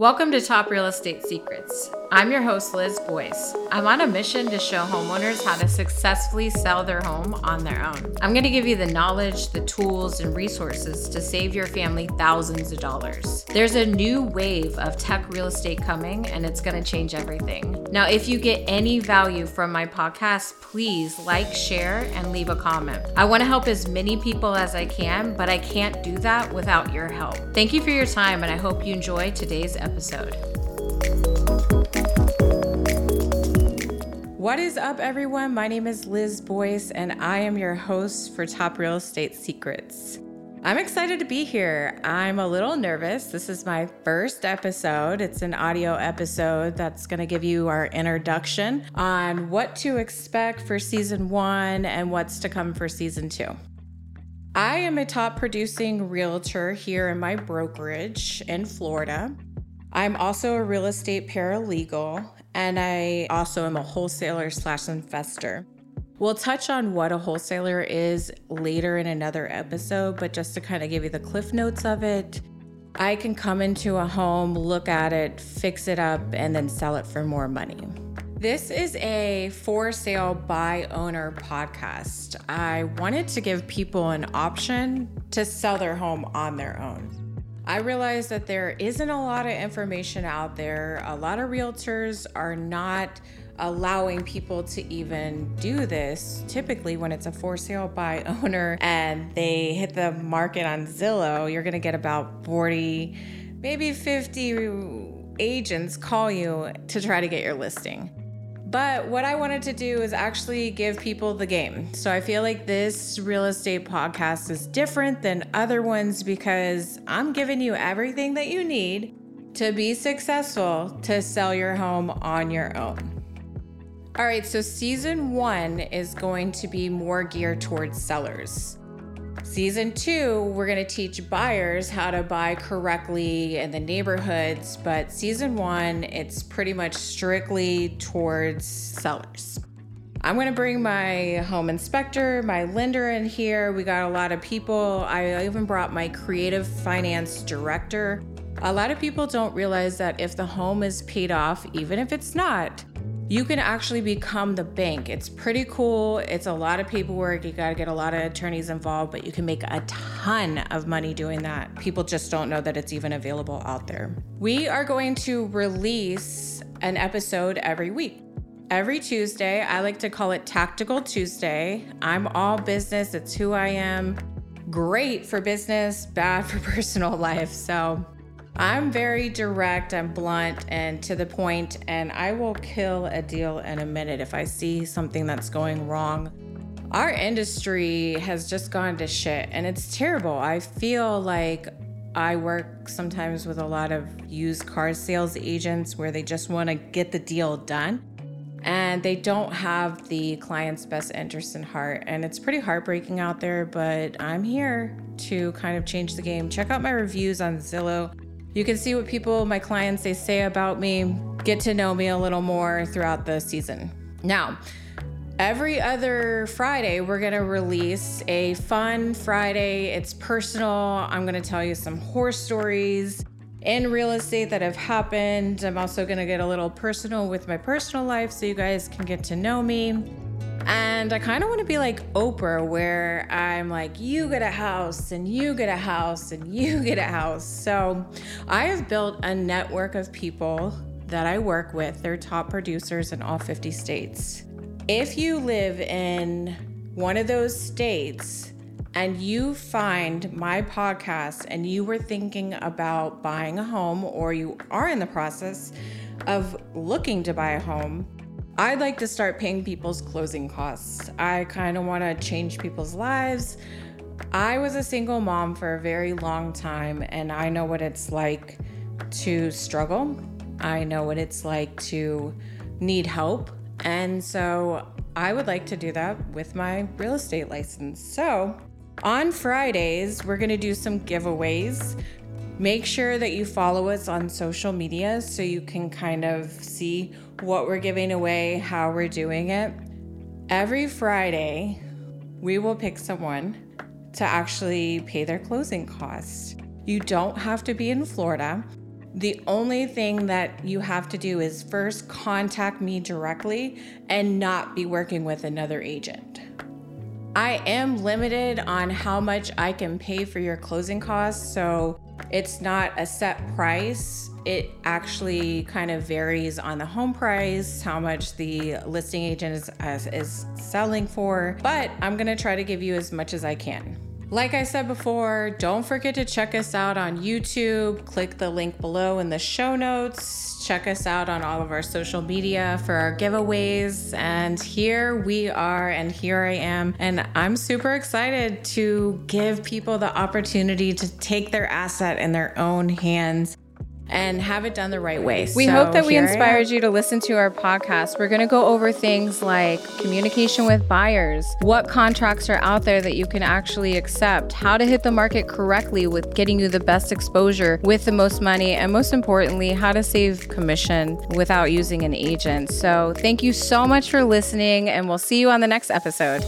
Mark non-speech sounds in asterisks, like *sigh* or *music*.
Welcome to Top Real Estate Secrets. I'm your host, Liz Boyce. I'm on a mission to show homeowners how to successfully sell their home on their own. I'm going to give you the knowledge, the tools, and resources to save your family thousands of dollars. There's a new wave of tech real estate coming, and it's going to change everything. Now, if you get any value from my podcast, please like, share, and leave a comment. I want to help as many people as I can, but I can't do that without your help. Thank you for your time, and I hope you enjoy today's episode What is up, everyone? My name is Liz Boyce, and I am your host for Top Real Estate Secrets. I'm excited to be here. I'm a little nervous. This is my first episode. It's an audio episode that's going to give you our introduction on what to expect for season one and what's to come for season two. I am a top producing realtor here in my brokerage in Florida. I'm also a real estate paralegal, and I also am a wholesaler slash investor. We'll touch on what a wholesaler is later in another episode, but just to kind of give you the cliff notes of it, I can come into a home, look at it, fix it up, and then sell it for more money. This is a for sale by owner podcast. I wanted to give people an option to sell their home on their own. I realize that there isn't a lot of information out there. A lot of realtors are not allowing people to even do this. Typically, when it's a for sale by *laughs* owner and they hit the market on Zillow, you're going to get about 40, maybe 50 agents call you to try to get your listing. But what I wanted to do is actually give people the game. So I feel like this real estate podcast is different than other ones because I'm giving you everything that you need to be successful to sell your home on your own. All right, so season one is going to be more geared towards sellers. Season two, we're going to teach buyers how to buy correctly in the neighborhoods, but season one, it's pretty much strictly towards sellers. I'm going to bring my home inspector, my lender in here. We got a lot of people. I even brought my creative finance director. A lot of people don't realize that if the home is paid off, even if it's not, you can actually become the bank. It's pretty cool. It's a lot of paperwork. You got to get a lot of attorneys involved, but you can make a ton of money doing that. People just don't know that it's even available out there. We are going to release an episode every week. Every Tuesday, I like to call it Tactical Tuesday. I'm all business, it's who I am. Great for business, bad for *laughs* personal life. So, I'm very direct and blunt and to the point, and I will kill a deal in a minute if I see something that's going wrong. Our industry has just gone to shit, and it's terrible. I feel like I work sometimes with a lot of used car sales agents where they just want to get the deal done and they don't have the client's best interest in heart. And it's pretty heartbreaking out there, but I'm here to kind of change the game. Check out my reviews on Zillow. You can see what people, my clients, they say about me, get to know me a little more throughout the season. Now, every other Friday, we're going to release a fun Friday. It's personal. I'm going to tell you some horror stories in real estate that have happened. I'm also going to get a little personal with my personal life so you guys can get to know me. And I kind of want to be like Oprah, where I'm like, you get a house, and you get a house, and you *laughs* get a house. So I have built a network of people that I work with. They're top producers in all 50 states. If you live in one of those states and you find my podcast and you were thinking about buying a home or you are in the process of looking to buy a home, I'd like to start paying people's closing costs. I kind of want to change people's lives. I was a single mom for a very long time, and I know what it's like to struggle. I know what it's like to need help. And so I would like to do that with my real estate license. So on Fridays, we're going to do some giveaways. Make sure that you follow us on social media so you can kind of see what we're giving away, how we're doing it. Every Friday, we will pick someone to actually pay their closing costs. You don't have to be in Florida. The only thing that you have to do is first contact me directly and not be working with another agent. I am limited on how much I can pay for your closing costs, so it's not a set price. It actually kind of varies on the home price, how much the listing agent is, uh, is selling for, but I'm gonna try to give you as much as I can. Like I said before, don't forget to check us out on YouTube. Click the link below in the show notes. Check us out on all of our social media for our giveaways. And here we are, and here I am. And I'm super excited to give people the opportunity to take their asset in their own hands and have it done the right way. We so hope that we inspired you to listen to our podcast. We're going to go over things like communication with buyers, what contracts are out there that you can actually accept, how to hit the market correctly with getting you the best exposure with the most money, and most importantly, how to save commission without using an agent. So, thank you so much for listening, and we'll see you on the next episode.